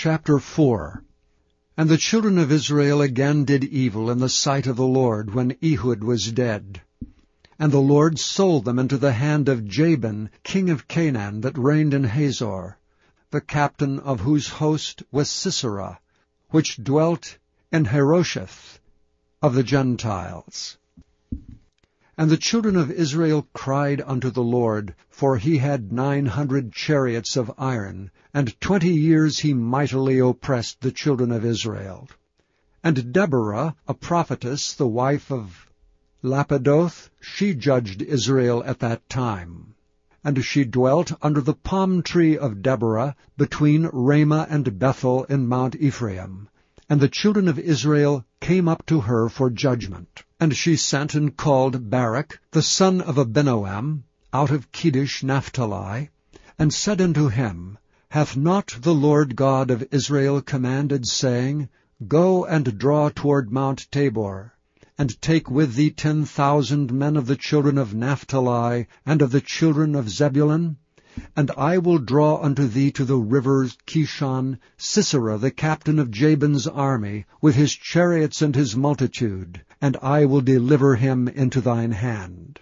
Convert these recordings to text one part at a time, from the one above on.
Chapter 4 And the children of Israel again did evil in the sight of the Lord when Ehud was dead. And the Lord sold them into the hand of Jabin, king of Canaan, that reigned in Hazor, the captain of whose host was Sisera, which dwelt in Harosheth of the Gentiles. And the children of Israel cried unto the Lord, for he had nine hundred chariots of iron, and twenty years he mightily oppressed the children of Israel. And Deborah, a prophetess, the wife of Lapidoth, she judged Israel at that time. And she dwelt under the palm tree of Deborah, between Ramah and Bethel in Mount Ephraim. And the children of Israel came up to her for judgment. And she sent and called Barak, the son of Abinoam, out of Kedesh Naphtali, and said unto him, Hath not the Lord God of Israel commanded, saying, Go and draw toward Mount Tabor, and take with thee ten thousand men of the children of Naphtali, and of the children of Zebulun? And I will draw unto thee to the rivers Kishon Sisera the captain of Jabin's army, with his chariots and his multitude, and I will deliver him into thine hand.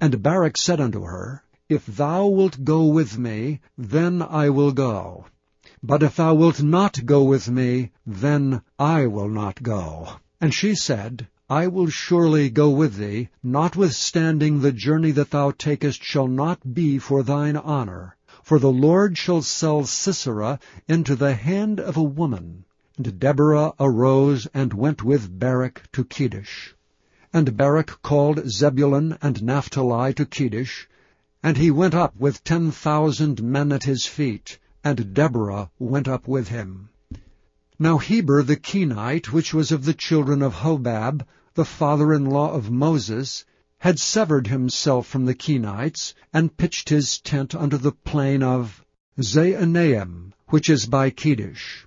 And Barak said unto her, If thou wilt go with me, then I will go. But if thou wilt not go with me, then I will not go. And she said, I will surely go with thee, notwithstanding the journey that thou takest shall not be for thine honor. For the Lord shall sell Sisera into the hand of a woman. And Deborah arose and went with Barak to Kedesh. And Barak called Zebulun and Naphtali to Kedesh, and he went up with ten thousand men at his feet, and Deborah went up with him. Now Heber the Kenite, which was of the children of Hobab, the father-in-law of Moses, had severed himself from the Kenites, and pitched his tent under the plain of Zaanaim, which is by Kedesh.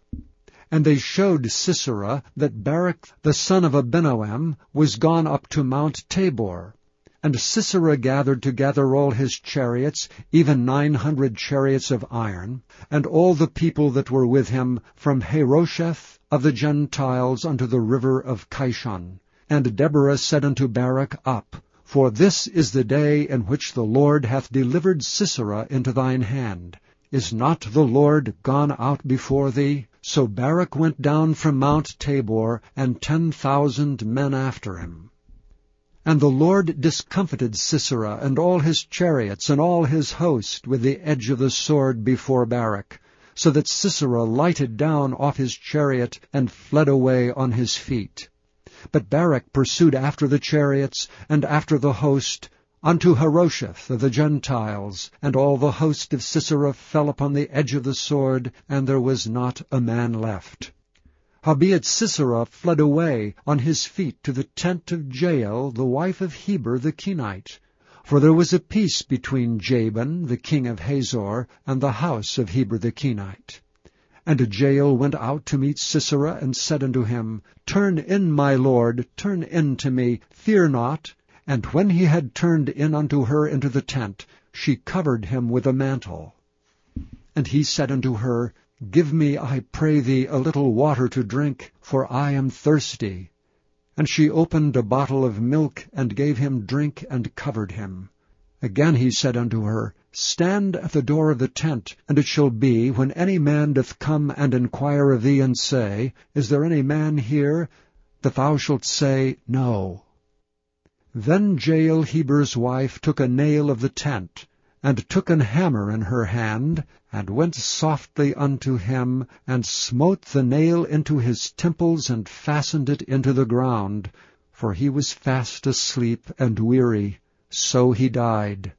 And they showed Sisera that Barak the son of Abinoam was gone up to Mount Tabor. And Sisera gathered together all his chariots, even nine hundred chariots of iron, and all the people that were with him from Harosheth of the Gentiles unto the river of Kishon. And Deborah said unto Barak, Up, for this is the day in which the Lord hath delivered Sisera into thine hand. Is not the Lord gone out before thee? So Barak went down from Mount Tabor, and ten thousand men after him. And the Lord discomfited Sisera and all his chariots and all his host with the edge of the sword before Barak, so that Sisera lighted down off his chariot and fled away on his feet. But Barak pursued after the chariots and after the host unto Harosheth of the Gentiles, and all the host of Sisera fell upon the edge of the sword, and there was not a man left. Howbeit Sisera fled away on his feet to the tent of Jael, the wife of Heber the Kenite. For there was a peace between Jabin, the king of Hazor, and the house of Heber the Kenite. And Jael went out to meet Sisera, and said unto him, Turn in, my lord, turn in to me, fear not. And when he had turned in unto her into the tent, she covered him with a mantle. And he said unto her, Give me, I pray thee, a little water to drink, for I am thirsty. And she opened a bottle of milk, and gave him drink, and covered him. Again he said unto her, Stand at the door of the tent, and it shall be, when any man doth come and enquire of thee, and say, Is there any man here? that thou shalt say, No. Then Jael Heber's wife took a nail of the tent, and took an hammer in her hand, and went softly unto him, and smote the nail into his temples, and fastened it into the ground, for he was fast asleep and weary. So he died.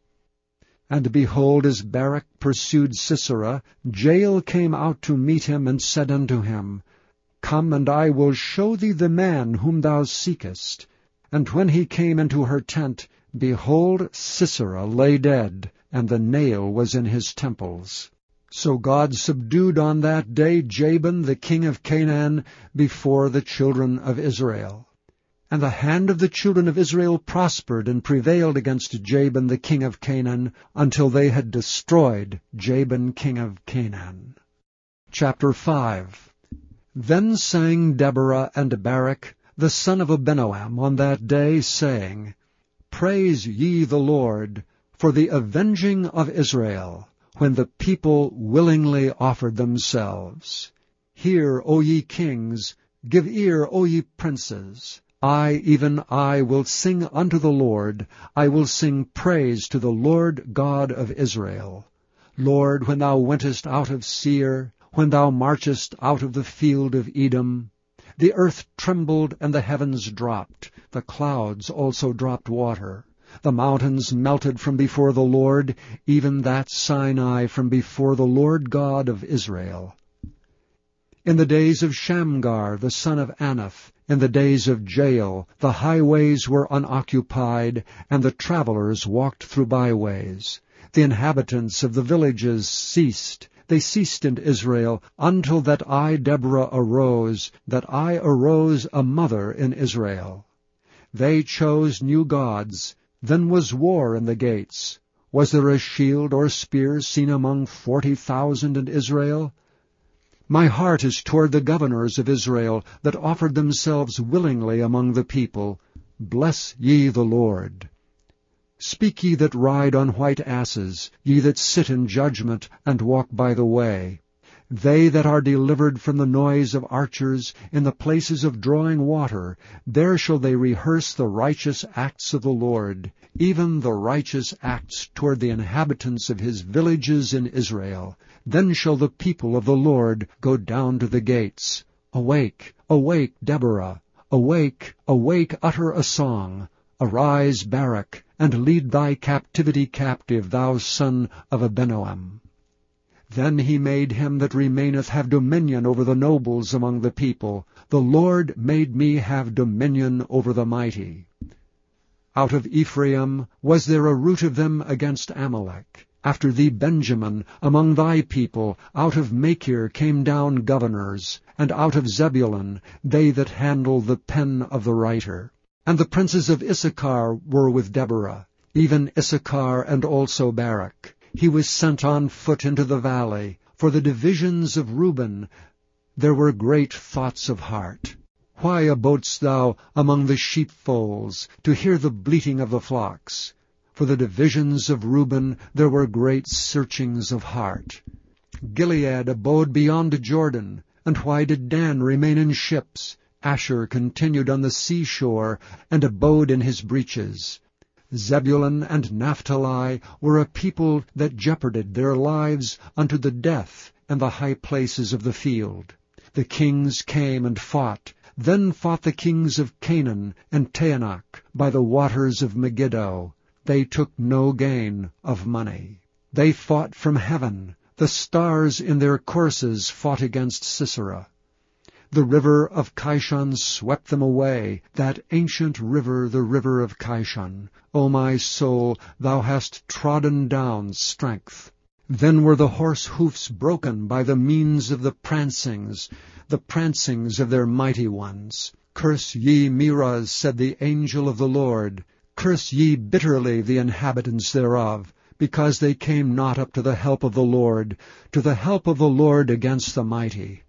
And behold, as Barak pursued Sisera, Jael came out to meet him, and said unto him, Come, and I will show thee the man whom thou seekest. And when he came into her tent, behold, Sisera lay dead, and the nail was in his temples. So God subdued on that day Jabin the king of Canaan before the children of Israel. And the hand of the children of Israel prospered and prevailed against Jabin the king of Canaan, until they had destroyed Jabin king of Canaan. Chapter 5 Then sang Deborah and Barak, the son of Abinoam, on that day, saying, Praise ye the Lord for the avenging of Israel, when the people willingly offered themselves. Hear, O ye kings, give ear, O ye princes. I, even I, will sing unto the Lord, I will sing praise to the Lord God of Israel. Lord, when thou wentest out of Seir, when thou marchest out of the field of Edom, the earth trembled and the heavens dropped, the clouds also dropped water. The mountains melted from before the Lord, even that Sinai from before the Lord God of Israel. In the days of Shamgar the son of Anath, in the days of Jael, the highways were unoccupied, and the travelers walked through byways. The inhabitants of the villages ceased, they ceased in Israel, until that I, Deborah, arose, that I arose a mother in Israel. They chose new gods, then was war in the gates. Was there a shield or spear seen among forty thousand in Israel? My heart is toward the governors of Israel, that offered themselves willingly among the people. Bless ye the Lord. Speak ye that ride on white asses, ye that sit in judgment, and walk by the way. They that are delivered from the noise of archers, in the places of drawing water, there shall they rehearse the righteous acts of the Lord, even the righteous acts toward the inhabitants of his villages in Israel. Then shall the people of the Lord go down to the gates. Awake, awake, Deborah! Awake, awake, utter a song! Arise, Barak, and lead thy captivity captive, thou son of Abinoam. Then he made him that remaineth have dominion over the nobles among the people. The Lord made me have dominion over the mighty. Out of Ephraim was there a root of them against Amalek. After thee Benjamin, among thy people, out of Machir came down governors, and out of Zebulun they that handle the pen of the writer. And the princes of Issachar were with Deborah, even Issachar and also Barak. He was sent on foot into the valley. For the divisions of Reuben there were great thoughts of heart. Why abodest thou among the sheepfolds, to hear the bleating of the flocks? For the divisions of Reuben there were great searchings of heart. Gilead abode beyond Jordan, and why did Dan remain in ships? Asher continued on the seashore, and abode in his breaches. Zebulun and Naphtali were a people that jeoparded their lives unto the death and the high places of the field. The kings came and fought. Then fought the kings of Canaan and Taanach by the waters of Megiddo. They took no gain of money. They fought from heaven. The stars in their courses fought against Sisera. The river of Kishon swept them away, that ancient river, the river of Kishon. O my soul, thou hast trodden down strength. Then were the horse hoofs broken by the means of the prancings, the prancings of their mighty ones. Curse ye Meroz, said the angel of the Lord. Curse ye bitterly the inhabitants thereof, because they came not up to the help of the Lord, to the help of the Lord against the mighty.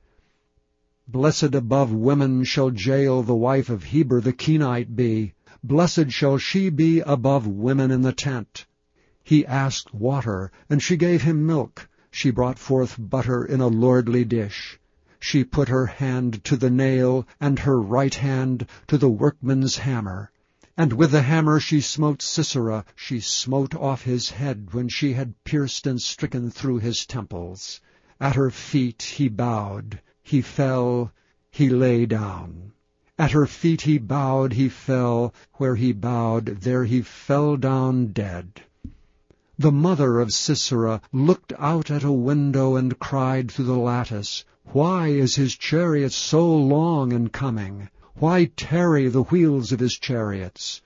Blessed above women shall Jael the wife of Heber the Kenite be. Blessed shall she be above women in the tent. He asked water, and she gave him milk. She brought forth butter in a lordly dish. She put her hand to the nail, and her right hand to the workman's hammer. And with the hammer she smote Sisera, she smote off his head when she had pierced and stricken through his temples. At her feet he bowed. He fell, he lay down. At her feet he bowed, he fell. Where he bowed, there he fell down dead. The mother of Sisera looked out at a window and cried through the lattice, Why is his chariot so long in coming? Why tarry the wheels of his chariots?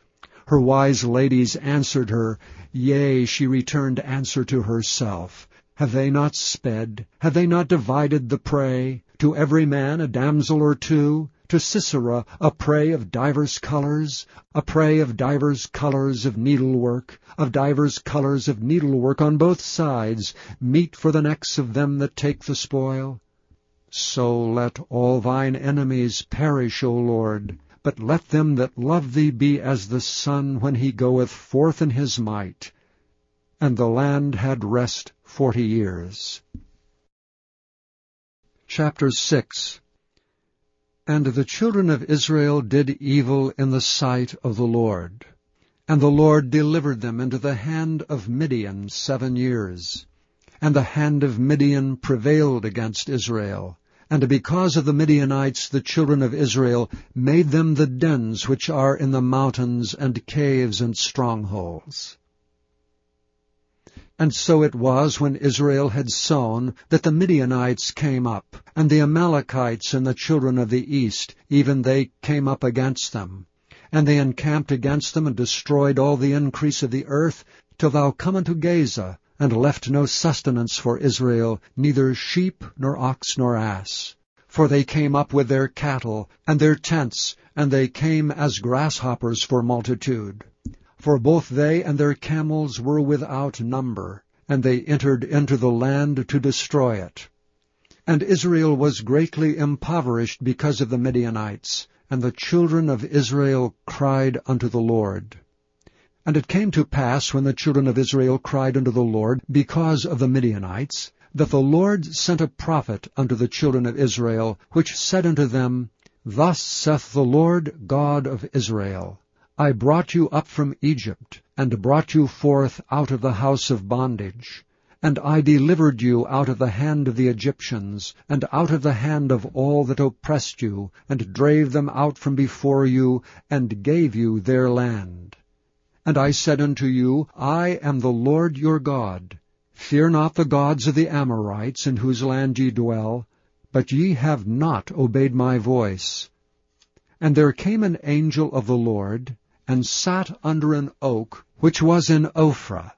Her wise ladies answered her, Yea, she returned answer to herself. Have they not sped? Have they not divided the prey? To every man a damsel or two, to Sisera a prey of divers colours, a prey of divers colours of needlework, of divers colours of needlework on both sides, meat for the necks of them that take the spoil. So let all thine enemies perish, O Lord, but let them that love thee be as the sun when he goeth forth in his might. And the land had rest forty years. Chapter 6 And the children of Israel did evil in the sight of the Lord. And the Lord delivered them into the hand of Midian seven years. And the hand of Midian prevailed against Israel. And because of the Midianites the children of Israel made them the dens which are in the mountains and caves and strongholds. And so it was when Israel had sown that the Midianites came up, and the Amalekites and the children of the east, even they came up against them. And they encamped against them, and destroyed all the increase of the earth, till thou come unto Gaza, and left no sustenance for Israel, neither sheep, nor ox, nor ass. For they came up with their cattle, and their tents, and they came as grasshoppers for multitude. For both they and their camels were without number, and they entered into the land to destroy it. And Israel was greatly impoverished because of the Midianites, and the children of Israel cried unto the Lord. And it came to pass, when the children of Israel cried unto the Lord because of the Midianites, that the Lord sent a prophet unto the children of Israel, which said unto them, Thus saith the Lord God of Israel, I brought you up from Egypt, and brought you forth out of the house of bondage. And I delivered you out of the hand of the Egyptians, and out of the hand of all that oppressed you, and drave them out from before you, and gave you their land. And I said unto you, I am the Lord your God. Fear not the gods of the Amorites, in whose land ye dwell, but ye have not obeyed my voice. And there came an angel of the Lord, and sat under an oak which was in Ophrah,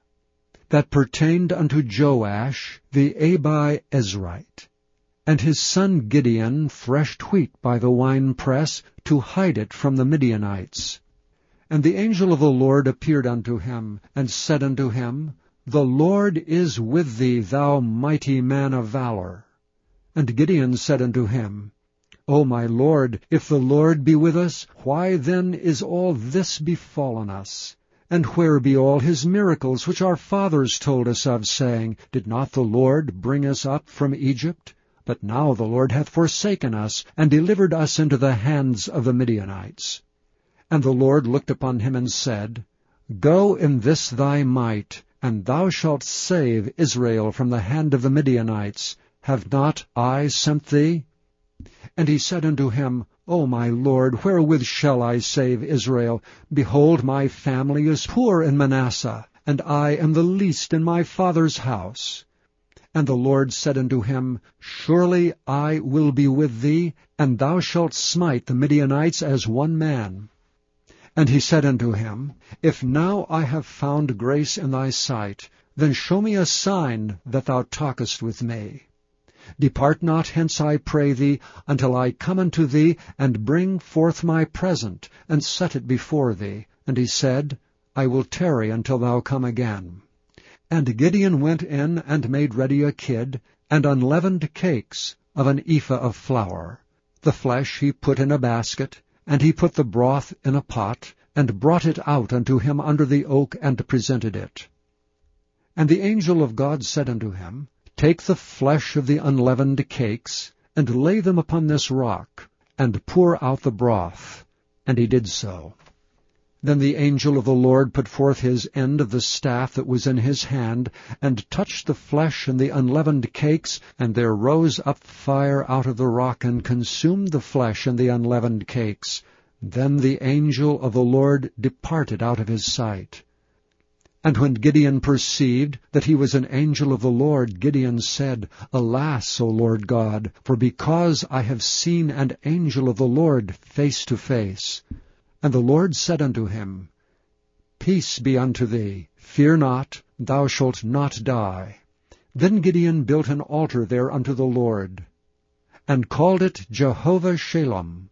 that pertained unto Joash the Abiezrite. And his son Gideon threshed wheat by the winepress to hide it from the Midianites. And the angel of the Lord appeared unto him, and said unto him, The Lord is with thee, thou mighty man of valor. And Gideon said unto him, O my Lord, if the Lord be with us, why then is all this befallen us? And where be all his miracles which our fathers told us of, saying, Did not the Lord bring us up from Egypt? But now the Lord hath forsaken us, and delivered us into the hands of the Midianites. And the Lord looked upon him and said, Go in this thy might, and thou shalt save Israel from the hand of the Midianites. Have not I sent thee? And he said unto him, O my Lord, wherewith shall I save Israel? Behold, my family is poor in Manasseh, and I am the least in my father's house. And the Lord said unto him, Surely I will be with thee, and thou shalt smite the Midianites as one man. And he said unto him, If now I have found grace in thy sight, then show me a sign that thou talkest with me. Depart not hence, I pray thee, until I come unto thee, and bring forth my present, and set it before thee. And he said, I will tarry until thou come again. And Gideon went in and made ready a kid, and unleavened cakes of an ephah of flour. The flesh he put in a basket, and he put the broth in a pot, and brought it out unto him under the oak, and presented it. And the angel of God said unto him, Take the flesh of the unleavened cakes, and lay them upon this rock, and pour out the broth. And he did so. Then the angel of the Lord put forth his end of the staff that was in his hand, and touched the flesh and the unleavened cakes, and there rose up fire out of the rock, and consumed the flesh and the unleavened cakes. Then the angel of the Lord departed out of his sight. And when Gideon perceived that he was an angel of the Lord, Gideon said, Alas, O Lord God, for because I have seen an angel of the Lord face to face. And the Lord said unto him, Peace be unto thee, fear not, thou shalt not die. Then Gideon built an altar there unto the Lord, and called it Jehovah Shalom.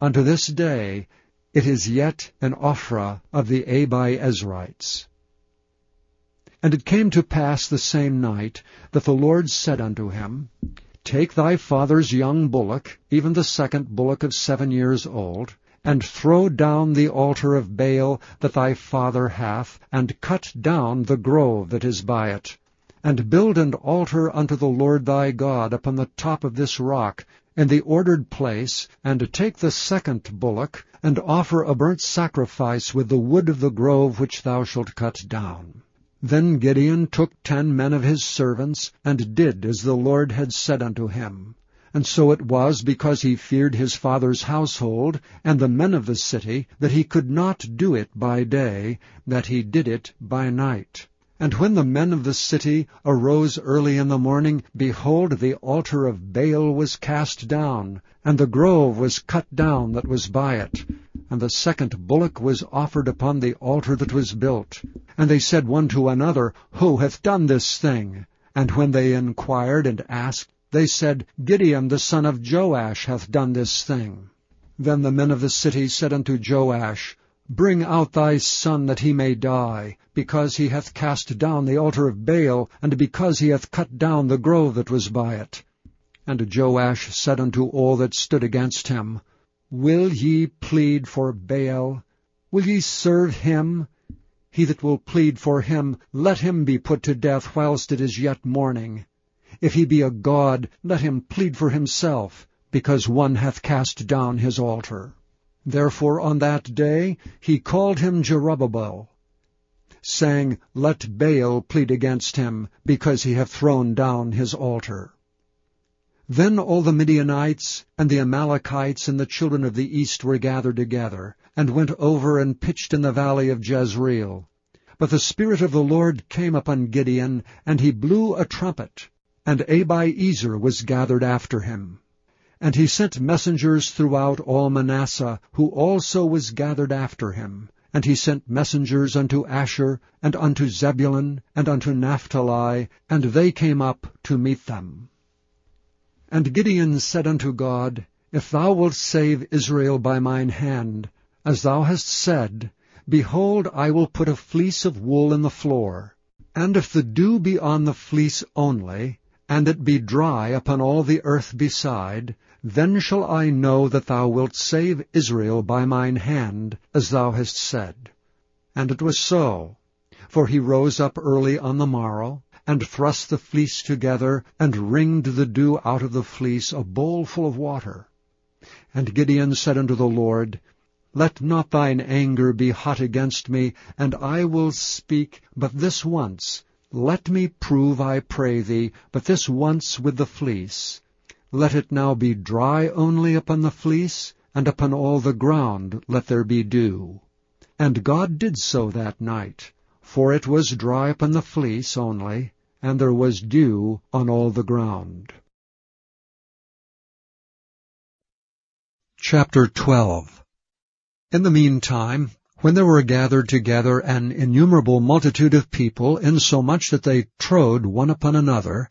Unto this day it is yet an Ophrah of the Abiezrites. And it came to pass the same night that the Lord said unto him, Take thy father's young bullock, even the second bullock of seven years old, and throw down the altar of Baal that thy father hath, and cut down the grove that is by it. And build an altar unto the Lord thy God upon the top of this rock, in the ordered place, and take the second bullock, and offer a burnt sacrifice with the wood of the grove which thou shalt cut down. Then Gideon took ten men of his servants, and did as the Lord had said unto him. And so it was, because he feared his father's household, and the men of the city, that he could not do it by day, that he did it by night. And when the men of the city arose early in the morning, behold, the altar of Baal was cast down, and the grove was cut down that was by it. And the second bullock was offered upon the altar that was built. And they said one to another, Who hath done this thing? And when they inquired and asked, they said, Gideon the son of Joash hath done this thing. Then the men of the city said unto Joash, Bring out thy son that he may die, because he hath cast down the altar of Baal, and because he hath cut down the grove that was by it. And Joash said unto all that stood against him, Will ye plead for Baal? Will ye serve him? He that will plead for him, let him be put to death whilst it is yet morning. If he be a god, let him plead for himself, because one hath cast down his altar. Therefore on that day he called him Jerubbaal, saying, Let Baal plead against him, because he hath thrown down his altar. Then all the Midianites and the Amalekites and the children of the east were gathered together, and went over and pitched in the valley of Jezreel. But the Spirit of the Lord came upon Gideon, and he blew a trumpet, and Abiezer was gathered after him. And he sent messengers throughout all Manasseh, who also was gathered after him. And he sent messengers unto Asher, and unto Zebulun, and unto Naphtali, and they came up to meet them. And Gideon said unto God, If thou wilt save Israel by mine hand, as thou hast said, behold, I will put a fleece of wool in the floor. And if the dew be on the fleece only, and it be dry upon all the earth beside, then shall I know that thou wilt save Israel by mine hand, as thou hast said. And it was so. For he rose up early on the morrow, and thrust the fleece together, and wringed the dew out of the fleece, a bowl full of water. And Gideon said unto the Lord, Let not thine anger be hot against me, and I will speak but this once. Let me prove, I pray thee, but this once with the fleece. Let it now be dry only upon the fleece, and upon all the ground let there be dew. And God did so that night, for it was dry upon the fleece only, and there was dew on all the ground. Chapter 12 In the meantime, when there were gathered together an innumerable multitude of people, insomuch that they trode one upon another,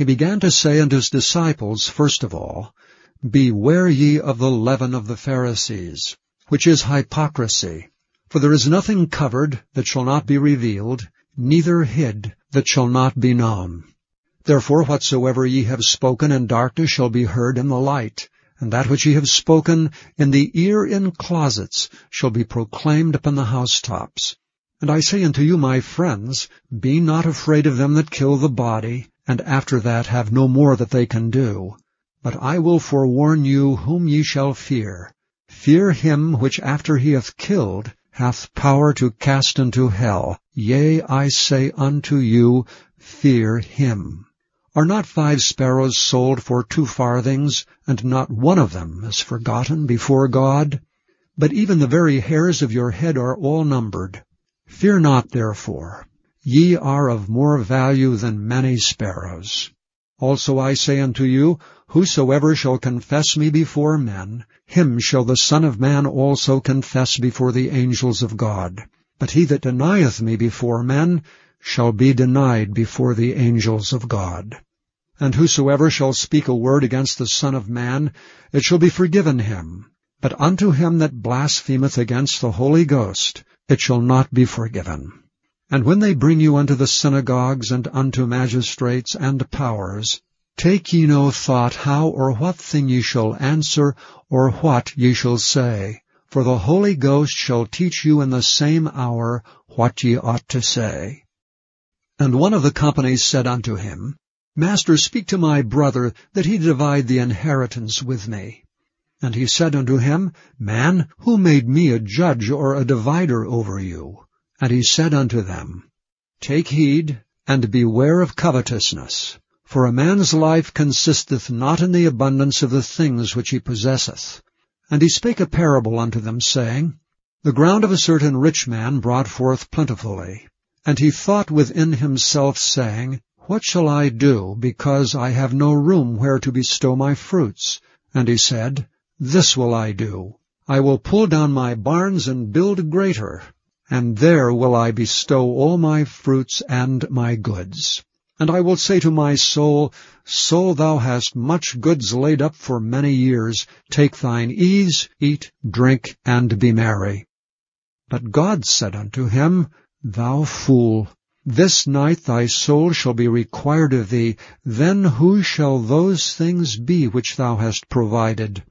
he began to say unto his disciples, first of all, Beware ye of the leaven of the Pharisees, which is hypocrisy. For there is nothing covered that shall not be revealed, neither hid that shall not be known. Therefore whatsoever ye have spoken in darkness shall be heard in the light, and that which ye have spoken in the ear in closets shall be proclaimed upon the housetops. And I say unto you, my friends, be not afraid of them that kill the body, and after that have no more that they can do. But I will forewarn you whom ye shall fear. Fear him which after he hath killed hath power to cast into hell. Yea, I say unto you, fear him. Are not five sparrows sold for two farthings, and not one of them is forgotten before God? But even the very hairs of your head are all numbered. Fear not therefore. Ye are of more value than many sparrows. Also I say unto you, Whosoever shall confess me before men, him shall the Son of Man also confess before the angels of God. But he that denieth me before men shall be denied before the angels of God. And whosoever shall speak a word against the Son of Man, it shall be forgiven him. But unto him that blasphemeth against the Holy Ghost, it shall not be forgiven. And when they bring you unto the synagogues and unto magistrates and powers, Take ye no thought how or what thing ye shall answer, or what ye shall say. For the Holy Ghost shall teach you in the same hour what ye ought to say. And one of the company said unto him, Master, speak to my brother, that he divide the inheritance with me. And he said unto him, Man, who made me a judge or a divider over you? And he said unto them, Take heed, and beware of covetousness. For a man's life consisteth not in the abundance of the things which he possesseth. And he spake a parable unto them, saying, The ground of a certain rich man brought forth plentifully. And he thought within himself, saying, What shall I do, because I have no room where to bestow my fruits? And he said, This will I do. I will pull down my barns and build greater, and there will I bestow all my fruits and my goods. And I will say to my soul, Soul, thou hast much goods laid up for many years. Take thine ease, eat, drink, and be merry. But God said unto him, Thou fool, this night thy soul shall be required of thee. Then who shall those things be which thou hast provided?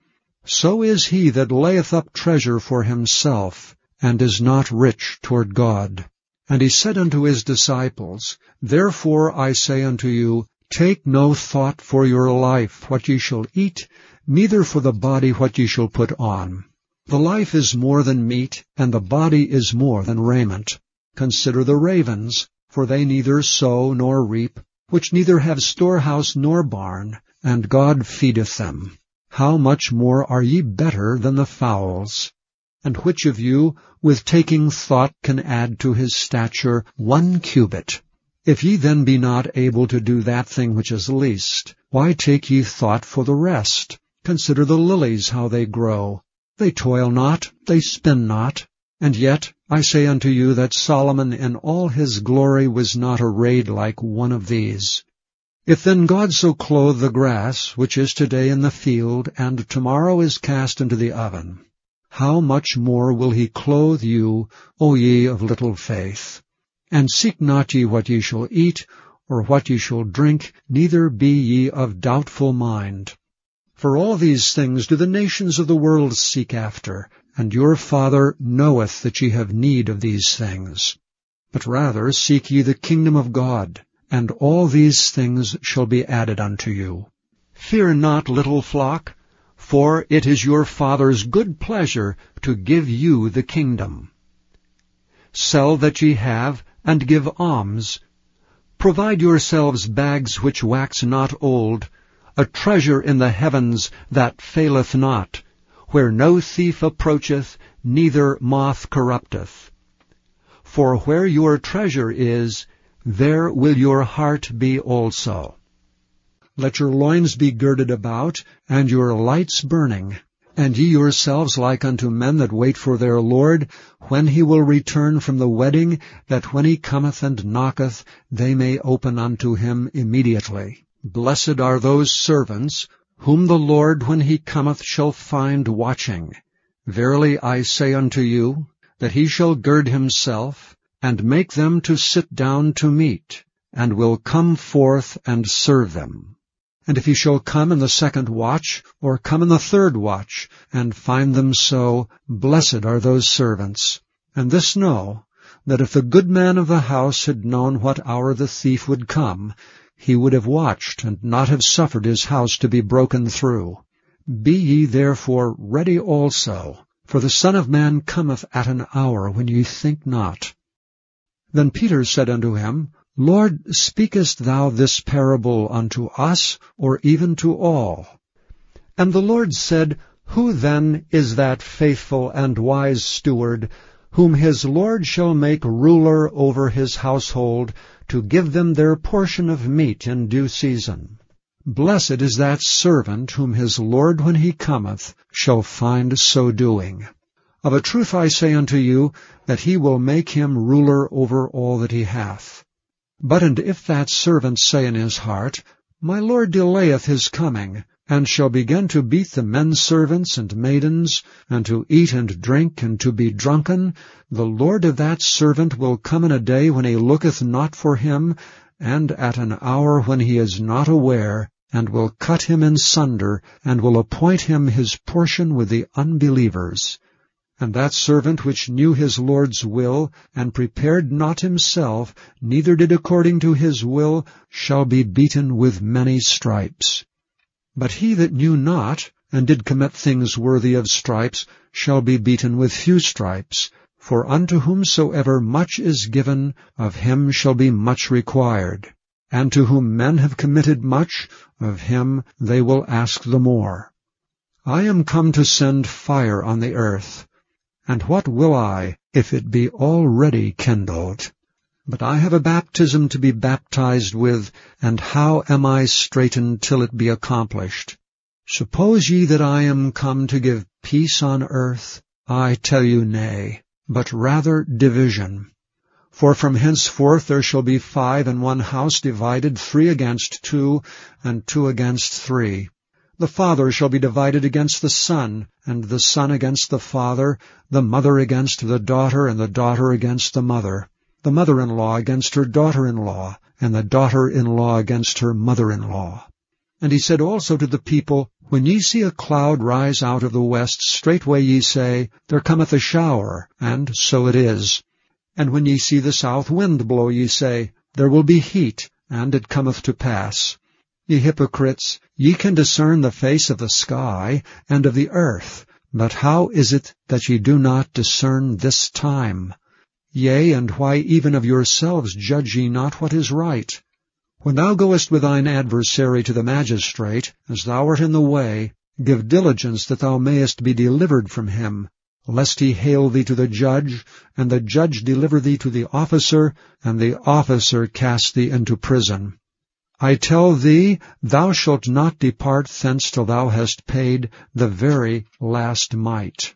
So is he that layeth up treasure for himself, and is not rich toward God. And he said unto his disciples, Therefore I say unto you, Take no thought for your life, what ye shall eat, neither for the body what ye shall put on. The life is more than meat, and the body is more than raiment. Consider the ravens, for they neither sow nor reap, which neither have storehouse nor barn, and God feedeth them. How much more are ye better than the fowls? And which of you, with taking thought, can add to his stature one cubit? If ye then be not able to do that thing which is least, why take ye thought for the rest? Consider the lilies how they grow. They toil not, they spin not. And yet I say unto you that Solomon in all his glory was not arrayed like one of these. If then God so clothe the grass, which is today in the field, and tomorrow is cast into the oven, how much more will he clothe you, O ye of little faith? And seek not ye what ye shall eat, or what ye shall drink, neither be ye of doubtful mind. For all these things do the nations of the world seek after, and your Father knoweth that ye have need of these things. But rather seek ye the kingdom of God, and all these things shall be added unto you. Fear not, little flock, for it is your Father's good pleasure to give you the kingdom. Sell that ye have, and give alms. Provide yourselves bags which wax not old, a treasure in the heavens that faileth not, where no thief approacheth, neither moth corrupteth. For where your treasure is, there will your heart be also. Let your loins be girded about, and your lights burning. And ye yourselves like unto men that wait for their Lord, when he will return from the wedding, that when he cometh and knocketh, they may open unto him immediately. Blessed are those servants, whom the Lord when he cometh shall find watching. Verily I say unto you, that he shall gird himself, and make them to sit down to meat, and will come forth and serve them. And if he shall come in the second watch, or come in the third watch, and find them so, blessed are those servants. And this know, that if the good man of the house had known what hour the thief would come, he would have watched, and not have suffered his house to be broken through. Be ye therefore ready also, for the Son of Man cometh at an hour when ye think not. Then Peter said unto him, Lord, speakest thou this parable unto us, or even to all? And the Lord said, Who then is that faithful and wise steward, whom his Lord shall make ruler over his household, to give them their portion of meat in due season? Blessed is that servant whom his Lord when he cometh shall find so doing. Of a truth I say unto you, that he will make him ruler over all that he hath. But and if that servant say in his heart, My Lord delayeth his coming, and shall begin to beat the men servants and maidens, and to eat and drink, and to be drunken, the Lord of that servant will come in a day when he looketh not for him, and at an hour when he is not aware, and will cut him in sunder, and will appoint him his portion with the unbelievers. And that servant which knew his Lord's will, and prepared not himself, neither did according to his will, shall be beaten with many stripes. But he that knew not, and did commit things worthy of stripes, shall be beaten with few stripes. For unto whomsoever much is given, of him shall be much required. And to whom men have committed much, of him they will ask the more. I am come to send fire on the earth. And what will I, if it be already kindled? But I have a baptism to be baptized with, and how am I straitened till it be accomplished? Suppose ye that I am come to give peace on earth? I tell you nay, but rather division. For from henceforth there shall be five in one house divided, three against two, and two against three. The father shall be divided against the son, and the son against the father, the mother against the daughter, and the daughter against the mother, the mother-in-law against her daughter-in-law, and the daughter-in-law against her mother-in-law. And he said also to the people, When ye see a cloud rise out of the west, straightway ye say, There cometh a shower, and so it is. And when ye see the south wind blow, ye say, There will be heat, and it cometh to pass. Ye hypocrites, ye can discern the face of the sky and of the earth, but how is it that ye do not discern this time? Yea, and why even of yourselves judge ye not what is right? When thou goest with thine adversary to the magistrate, as thou art in the way, give diligence that thou mayest be delivered from him, lest he hale thee to the judge, and the judge deliver thee to the officer, and the officer cast thee into prison. I tell thee, thou shalt not depart thence till thou hast paid the very last mite.